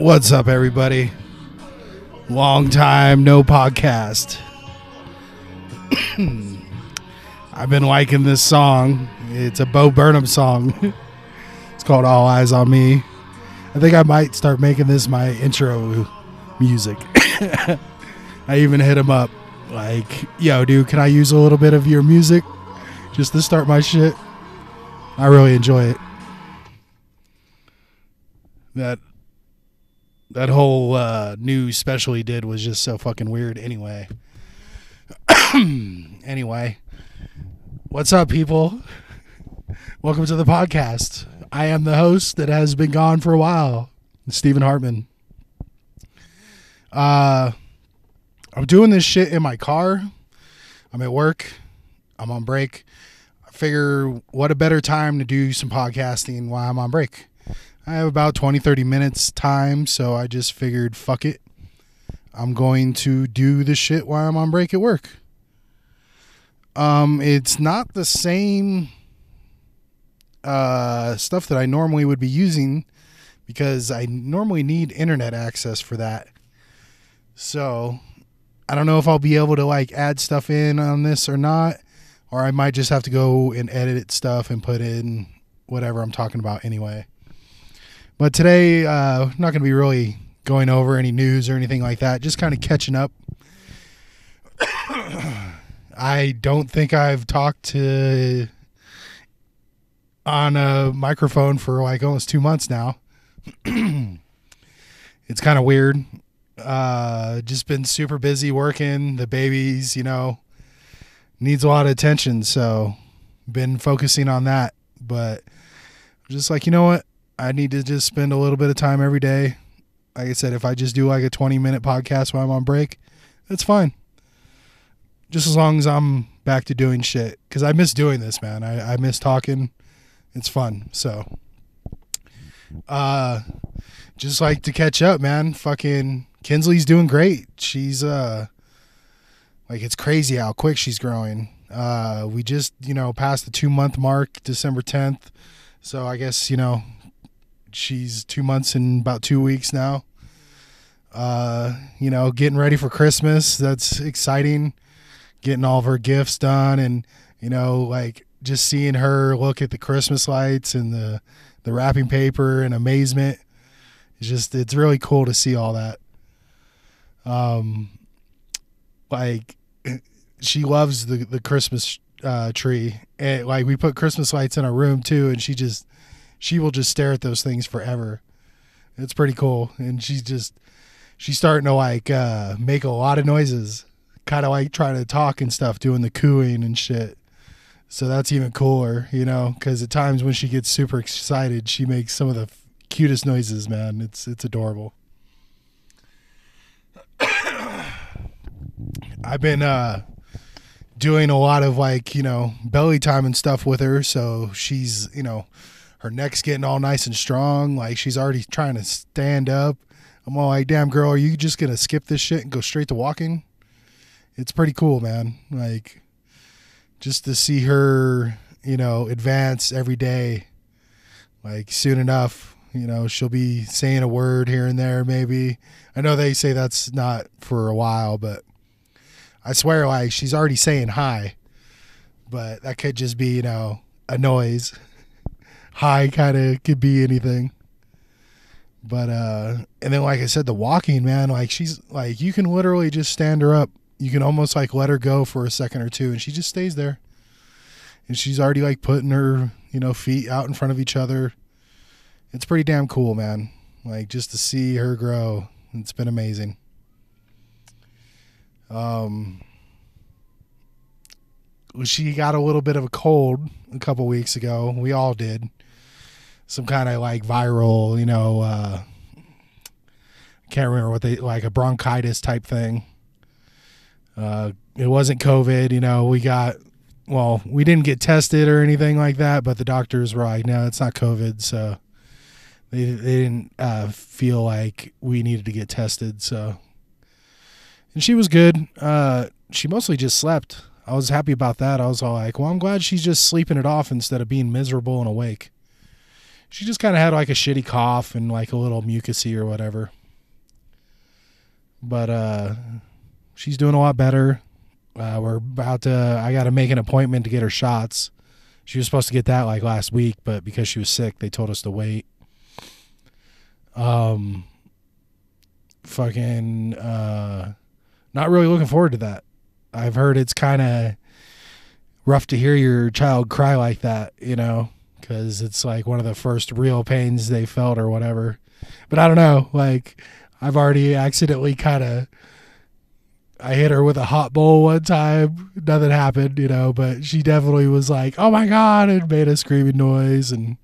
What's up, everybody? Long time no podcast. I've been liking this song. It's a Bo Burnham song. it's called All Eyes on Me. I think I might start making this my intro music. I even hit him up like, yo, dude, can I use a little bit of your music just to start my shit? I really enjoy it. That that whole uh, new special he did was just so fucking weird. Anyway, anyway, what's up, people? Welcome to the podcast. I am the host that has been gone for a while, Stephen Hartman. Uh, I'm doing this shit in my car. I'm at work. I'm on break. I figure what a better time to do some podcasting while I'm on break. I have about 20, 30 minutes time, so I just figured, fuck it. I'm going to do the shit while I'm on break at work. Um, it's not the same uh, stuff that I normally would be using because I normally need internet access for that. So I don't know if I'll be able to like add stuff in on this or not, or I might just have to go and edit stuff and put in whatever I'm talking about anyway. But today, uh, not going to be really going over any news or anything like that. Just kind of catching up. I don't think I've talked to on a microphone for like almost two months now. it's kind of weird. Uh, just been super busy working. The babies, you know, needs a lot of attention. So, been focusing on that. But just like, you know what? I need to just spend a little bit of time every day. Like I said, if I just do like a 20 minute podcast while I'm on break, that's fine. Just as long as I'm back to doing shit. Because I miss doing this, man. I, I miss talking. It's fun. So, uh, just like to catch up, man. Fucking Kinsley's doing great. She's, uh, like, it's crazy how quick she's growing. Uh, we just, you know, passed the two month mark, December 10th. So I guess, you know, she's two months and about two weeks now. Uh, you know, getting ready for Christmas. That's exciting. Getting all of her gifts done and, you know, like just seeing her look at the Christmas lights and the, the wrapping paper and amazement. It's just, it's really cool to see all that. Um, like she loves the, the Christmas, uh, tree. And like we put Christmas lights in our room too. And she just, she will just stare at those things forever. It's pretty cool. And she's just she's starting to like uh make a lot of noises. Kind of like trying to talk and stuff, doing the cooing and shit. So that's even cooler, you know, cuz at times when she gets super excited, she makes some of the cutest noises, man. It's it's adorable. I've been uh doing a lot of like, you know, belly time and stuff with her, so she's, you know, her neck's getting all nice and strong. Like she's already trying to stand up. I'm all like, damn girl, are you just gonna skip this shit and go straight to walking? It's pretty cool, man. Like just to see her, you know, advance every day. Like soon enough, you know, she'll be saying a word here and there, maybe. I know they say that's not for a while, but I swear, like she's already saying hi. But that could just be, you know, a noise hi kind of could be anything. But uh and then like I said, the walking, man, like she's like you can literally just stand her up. You can almost like let her go for a second or two and she just stays there. And she's already like putting her, you know, feet out in front of each other. It's pretty damn cool, man. Like just to see her grow. It's been amazing. Um she got a little bit of a cold a couple weeks ago. We all did some kind of like viral, you know, uh, can't remember what they like a bronchitis type thing. Uh, it wasn't COVID, you know. We got well, we didn't get tested or anything like that, but the doctors were like, no, it's not COVID. So they, they didn't uh, feel like we needed to get tested. So, and she was good. Uh, she mostly just slept. I was happy about that. I was all like, well, I'm glad she's just sleeping it off instead of being miserable and awake. She just kind of had like a shitty cough and like a little mucusy or whatever. But uh, she's doing a lot better. Uh, we're about to. I got to make an appointment to get her shots. She was supposed to get that like last week, but because she was sick, they told us to wait. Um, fucking, uh, not really looking forward to that. I've heard it's kind of rough to hear your child cry like that, you know, because it's like one of the first real pains they felt or whatever. But I don't know. Like, I've already accidentally kind of I hit her with a hot bowl one time. Nothing happened, you know, but she definitely was like, "Oh my god!" and made a screaming noise, and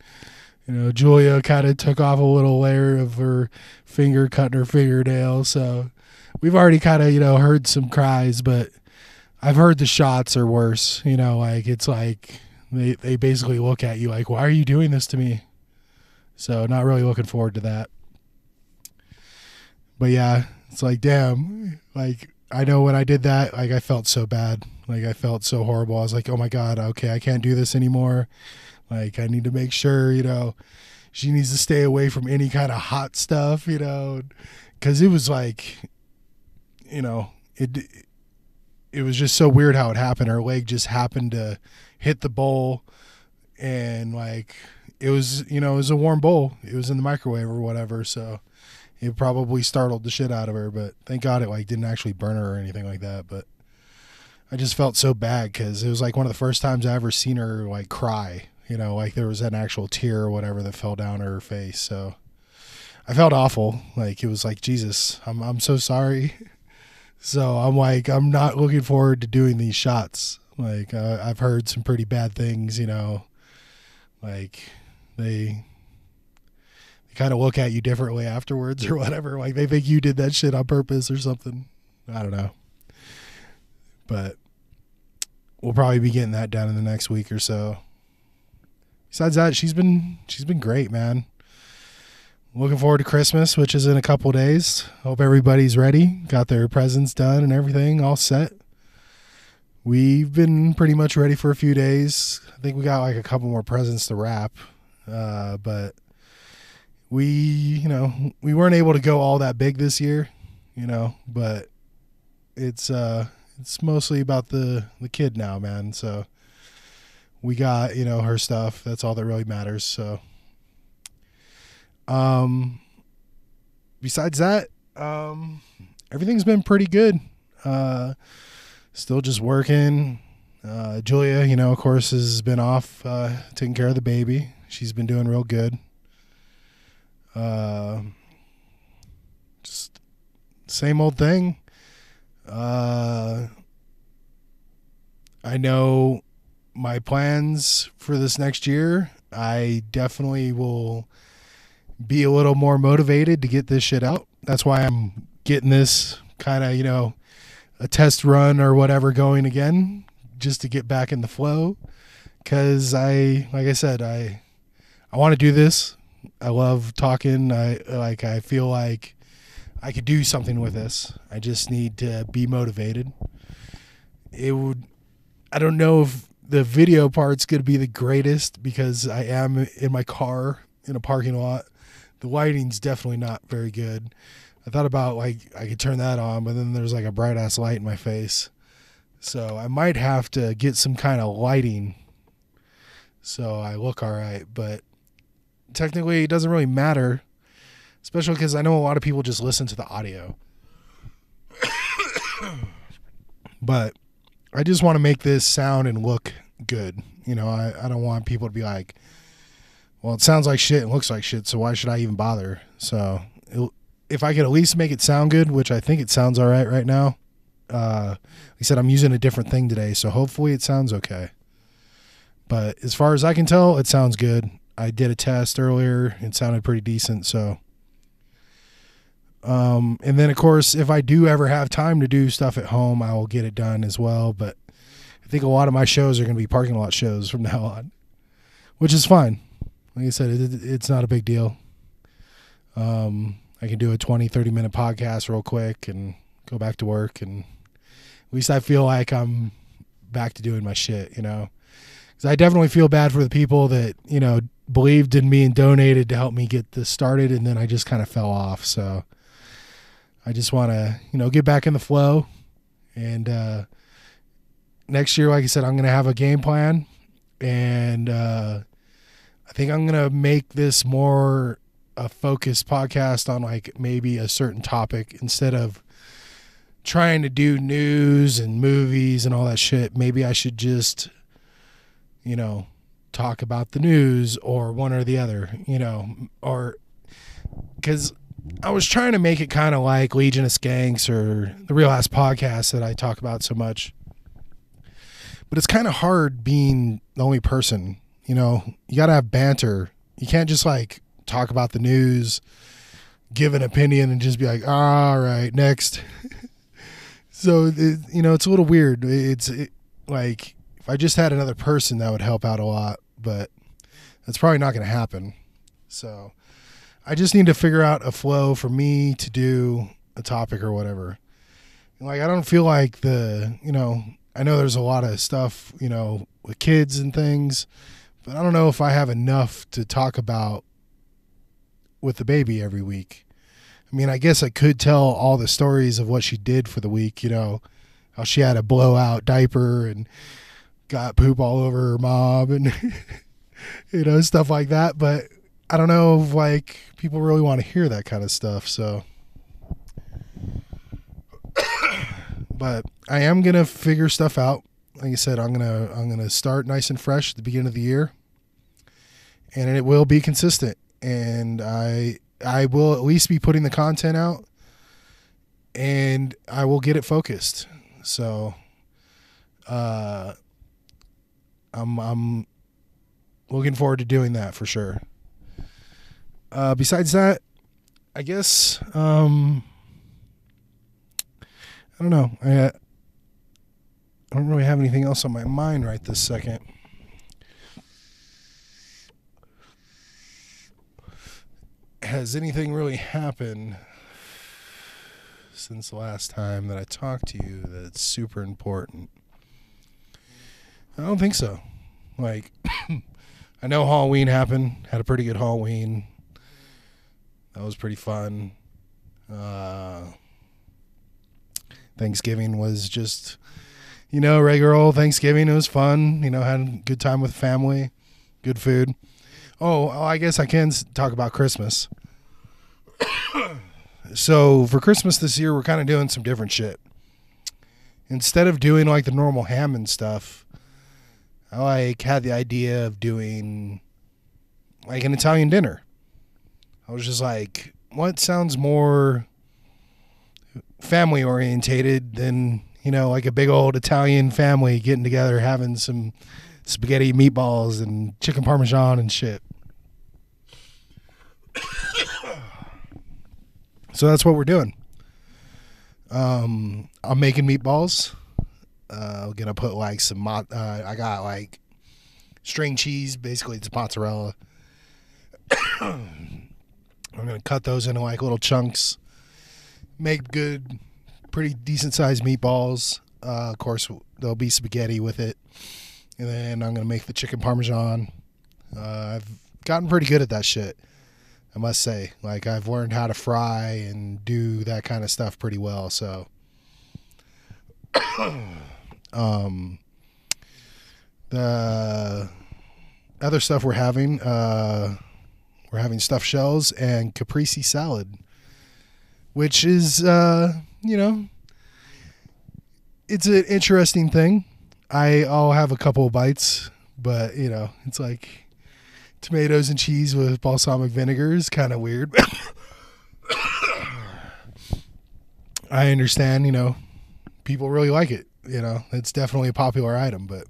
you know, Julia kind of took off a little layer of her finger, cutting her fingernail. So we've already kind of you know heard some cries, but I've heard the shots are worse. You know, like it's like they they basically look at you like, "Why are you doing this to me?" So not really looking forward to that. But yeah, it's like damn, like I know when I did that, like I felt so bad. Like I felt so horrible. I was like, oh my God, okay, I can't do this anymore. Like I need to make sure, you know, she needs to stay away from any kind of hot stuff, you know, because it was like, you know, it it was just so weird how it happened. Her leg just happened to hit the bowl, and like it was, you know, it was a warm bowl. It was in the microwave or whatever, so it probably startled the shit out of her, but thank God it like didn't actually burn her or anything like that. But I just felt so bad because it was like one of the first times I ever seen her like cry. You know, like there was an actual tear or whatever that fell down her face. So I felt awful. Like it was like Jesus, I'm I'm so sorry. So I'm like I'm not looking forward to doing these shots. Like uh, I've heard some pretty bad things. You know, like they kind of look at you differently afterwards or whatever. Like they think you did that shit on purpose or something. I don't know. But we'll probably be getting that done in the next week or so. Besides that, she's been she's been great, man. Looking forward to Christmas, which is in a couple days. Hope everybody's ready, got their presents done and everything all set. We've been pretty much ready for a few days. I think we got like a couple more presents to wrap, uh, but we you know we weren't able to go all that big this year you know but it's uh it's mostly about the the kid now man. So we got you know her stuff. That's all that really matters. So um besides that um everything's been pretty good. Uh still just working. Uh julia you know of course has been off uh taking care of the baby. She's been doing real good uh, just same old thing. Uh, I know my plans for this next year. I definitely will be a little more motivated to get this shit out. That's why I'm getting this kind of, you know, a test run or whatever going again just to get back in the flow cuz I like I said I I want to do this I love talking. I like. I feel like I could do something with this. I just need to be motivated. It would. I don't know if the video part's going to be the greatest because I am in my car in a parking lot. The lighting's definitely not very good. I thought about like I could turn that on, but then there's like a bright ass light in my face. So I might have to get some kind of lighting so I look all right. But technically it doesn't really matter, especially because I know a lot of people just listen to the audio. but I just want to make this sound and look good. You know, I, I don't want people to be like, well, it sounds like shit and looks like shit, so why should I even bother? So it, if I could at least make it sound good, which I think it sounds all right right now. Uh, like I said, I'm using a different thing today, so hopefully it sounds okay. But as far as I can tell, it sounds good. I did a test earlier. It sounded pretty decent. So, um, and then of course, if I do ever have time to do stuff at home, I will get it done as well. But I think a lot of my shows are going to be parking lot shows from now on, which is fine. Like I said, it, it's not a big deal. Um, I can do a 20, 30 minute podcast real quick and go back to work. And at least I feel like I'm back to doing my shit, you know? Because I definitely feel bad for the people that, you know, believed in me and donated to help me get this started. And then I just kind of fell off. So I just want to, you know, get back in the flow. And uh, next year, like I said, I'm going to have a game plan. And uh, I think I'm going to make this more a focused podcast on like maybe a certain topic instead of trying to do news and movies and all that shit. Maybe I should just, you know, talk about the news or one or the other, you know, or because I was trying to make it kind of like Legion of Skanks or the Real Ass podcast that I talk about so much. But it's kind of hard being the only person, you know, you got to have banter. You can't just like talk about the news, give an opinion, and just be like, all right, next. so it, you know, it's a little weird. It's it, like if I just had another person, that would help out a lot, but that's probably not going to happen. So I just need to figure out a flow for me to do a topic or whatever. Like I don't feel like the you know I know there's a lot of stuff you know with kids and things, but I don't know if I have enough to talk about with the baby every week. I mean, I guess I could tell all the stories of what she did for the week, you know, how she had a blowout diaper and got poop all over her mom and, you know, stuff like that. But I don't know if, like, people really want to hear that kind of stuff. So, but I am to figure stuff out. Like I said, I'm to, I'm to start nice and fresh at the beginning of the year and it will be consistent and I I will at least be putting the content out and I will get it focused. So uh I'm I'm looking forward to doing that for sure. Uh besides that, I guess um I don't know. I uh, I don't really have anything else on my mind right this second. has anything really happened since the last time that I talked to you that's super important? I don't think so. Like, I know Halloween happened, had a pretty good Halloween. That was pretty fun. Uh, Thanksgiving was just, you know, regular old Thanksgiving. It was fun. You know, had a good time with family, good food. Oh, I guess I can talk about Christmas. so for Christmas this year, we're kind of doing some different shit. Instead of doing like the normal ham and stuff, like had the idea of doing like an Italian dinner. I was just like, what sounds more family orientated than you know like a big old Italian family getting together having some spaghetti meatballs and chicken parmesan and shit. so that's what we're doing. Um, I'm making meatballs. Uh, gonna put like some. Mo- uh, I got like string cheese. Basically, it's mozzarella. I'm gonna cut those into like little chunks. Make good, pretty decent sized meatballs. Uh, of course, there'll be spaghetti with it, and then I'm gonna make the chicken parmesan. Uh, I've gotten pretty good at that shit. I must say, like I've learned how to fry and do that kind of stuff pretty well. So, um, the other stuff we're having, uh, we're having stuffed shells and caprese salad, which is, uh, you know, it's an interesting thing. I I'll have a couple of bites, but you know, it's like tomatoes and cheese with balsamic vinegar is kind of weird. I understand, you know, people really like it. You know, it's definitely a popular item, but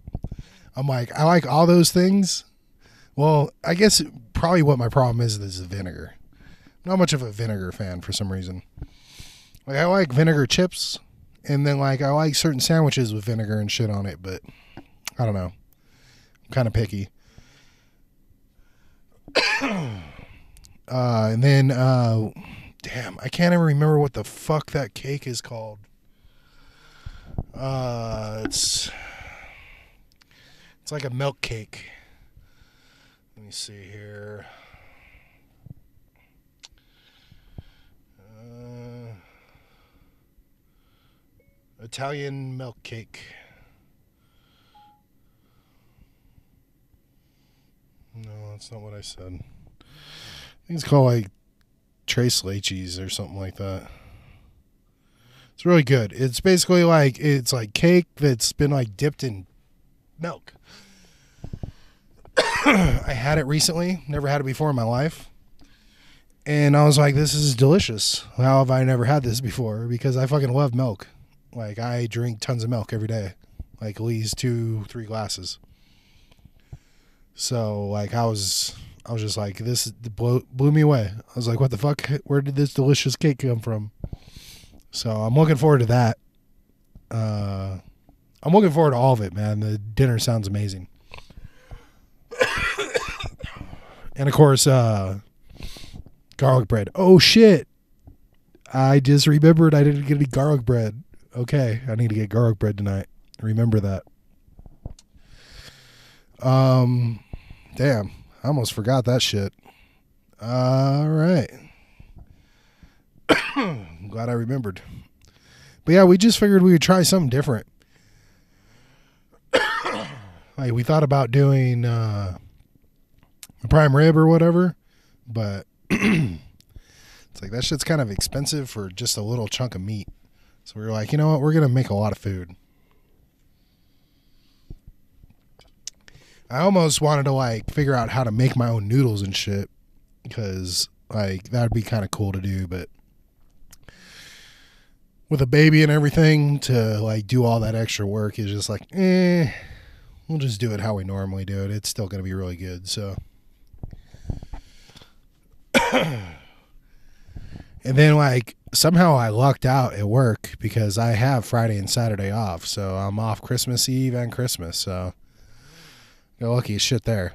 I'm like, I like all those things. Well, I guess probably what my problem is is the vinegar. not much of a vinegar fan for some reason. Like I like vinegar chips, and then like I like certain sandwiches with vinegar and shit on it, but I don't know. I'm kind of picky. uh, and then, uh, damn, I can't even remember what the fuck that cake is called. Uh, it's it's like a milk cake. Let me see here. Uh, Italian milk cake. No, that's not what I said. I think it's called like Tres Leches or something like that. It's really good. It's basically like it's like cake that's been like dipped in milk. I had it recently, never had it before in my life. And I was like, this is delicious. How have I never had this before? Because I fucking love milk. Like I drink tons of milk every day. Like at least two, three glasses. So like I was I was just like this blew, blew me away. I was like, what the fuck? Where did this delicious cake come from? So I'm looking forward to that. Uh, I'm looking forward to all of it, man. The dinner sounds amazing. and of course, uh, garlic bread. Oh shit! I just remembered I didn't get any garlic bread. Okay, I need to get garlic bread tonight. Remember that. Um, damn, I almost forgot that shit. All right. Glad I remembered. But yeah, we just figured we would try something different. like we thought about doing uh, a prime rib or whatever, but it's like that shit's kind of expensive for just a little chunk of meat. So we were like, you know what, we're gonna make a lot of food. I almost wanted to like figure out how to make my own noodles and shit because like that'd be kind of cool to do, but with a baby and everything to like do all that extra work is just like, eh, we'll just do it how we normally do it. It's still going to be really good. So, and then like somehow I lucked out at work because I have Friday and Saturday off. So I'm off Christmas Eve and Christmas. So got lucky as shit there.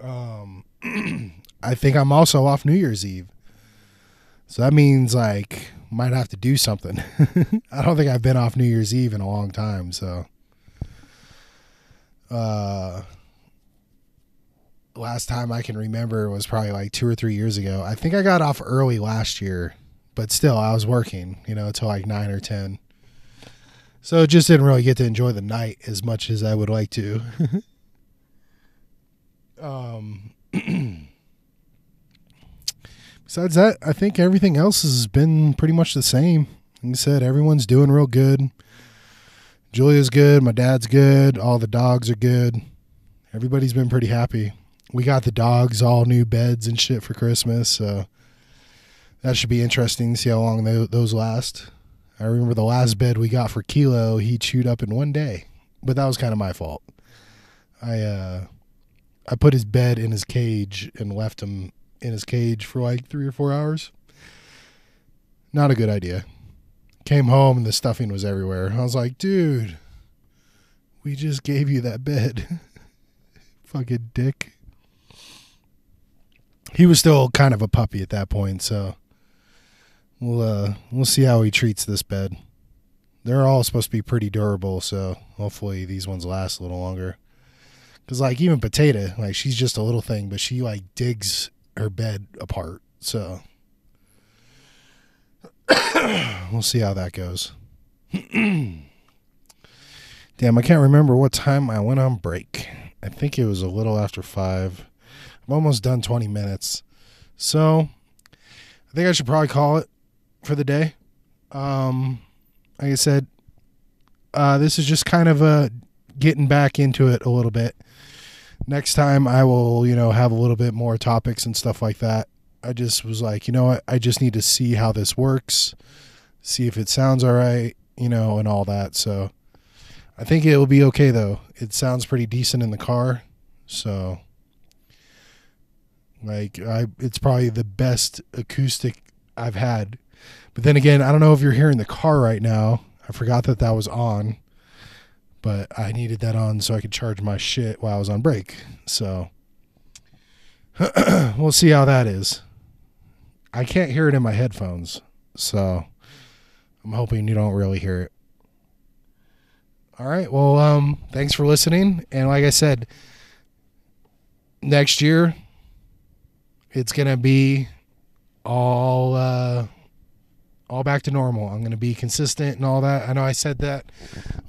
Um, I think I'm also off New Year's Eve. So that means like might have to do something. I don't think I've been off New Year's Eve in a long time, so uh last time I can remember was probably like 2 or 3 years ago. I think I got off early last year, but still I was working, you know, till like 9 or 10. So just didn't really get to enjoy the night as much as I would like to. um besides that, I think everything else has been pretty much the same. Like I said, everyone's doing real good. Julia's good. My dad's good. All the dogs are good. Everybody's been pretty happy. We got the dogs all new beds and shit for Christmas, so that should be interesting to see how long those last. I remember the last bed we got for Kilo, he chewed up in one day, but that was kind of my fault. I uh, I put his bed in his cage and left him in his cage for like three or four hours. Not a good idea. Came home and the stuffing was everywhere. I was like, dude, we just gave you that bed. Fucking dick. He was still kind of a puppy at that point, so we'll uh we'll see how he treats this bed. They're all supposed to be pretty durable, so hopefully these ones last a little longer. Cause like even potato, like she's just a little thing, but she like digs her bed apart. So we'll see how that goes. Damn, I can't remember what time I went on break. I think it was a little after five. I'm almost done 20 minutes. So I think I should probably call it for the day. Um, like I said, uh, this is just kind of a getting back into it a little bit next time I will, you know, have a little bit more topics and stuff like that. I just was like, you know what? I just need to see how this works, see if it sounds all right, you know, and all that. So I think it will be okay though. It sounds pretty decent in the car. So like I it's probably the best acoustic I've had. But then again, I don't know if you're hearing the car right now. I forgot that that was on. But I needed that on so I could charge my shit while I was on break. So we'll see how that is. I can't hear it in my headphones, so I'm hoping you don't really hear it. All right. Well, um, thanks for listening. And like I said, next year it's gonna be all uh, all back to normal. I'm gonna be consistent and all that. I know I said that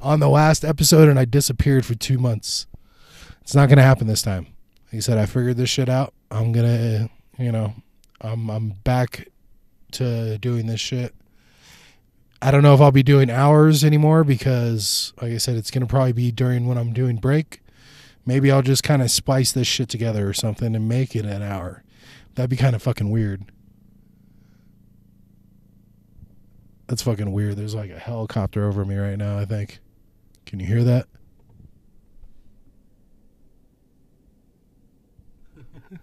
on the last episode, and I disappeared for two months. It's not gonna happen this time. Like I said, I figured this shit out. I'm gonna, you know, I'm I'm back to doing this shit. I don't know if I'll be doing hours anymore because, like I said, it's gonna probably be during when I'm doing break. Maybe I'll just kind of splice this shit together or something and make it an hour. That'd be kind of fucking weird. That's fucking weird. There's like a helicopter over me right now, I think. Can you hear that?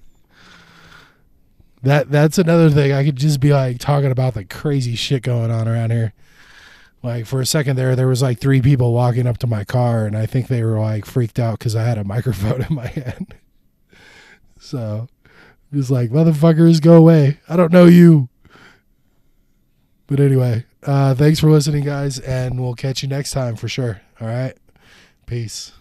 that that's another thing. I could just be like talking about the crazy shit going on around here. Like for a second there, there was like three people walking up to my car, and I think they were like freaked out because I had a microphone in my hand. So, just like motherfuckers, go away. I don't know you. But anyway, uh, thanks for listening, guys, and we'll catch you next time for sure. All right, peace.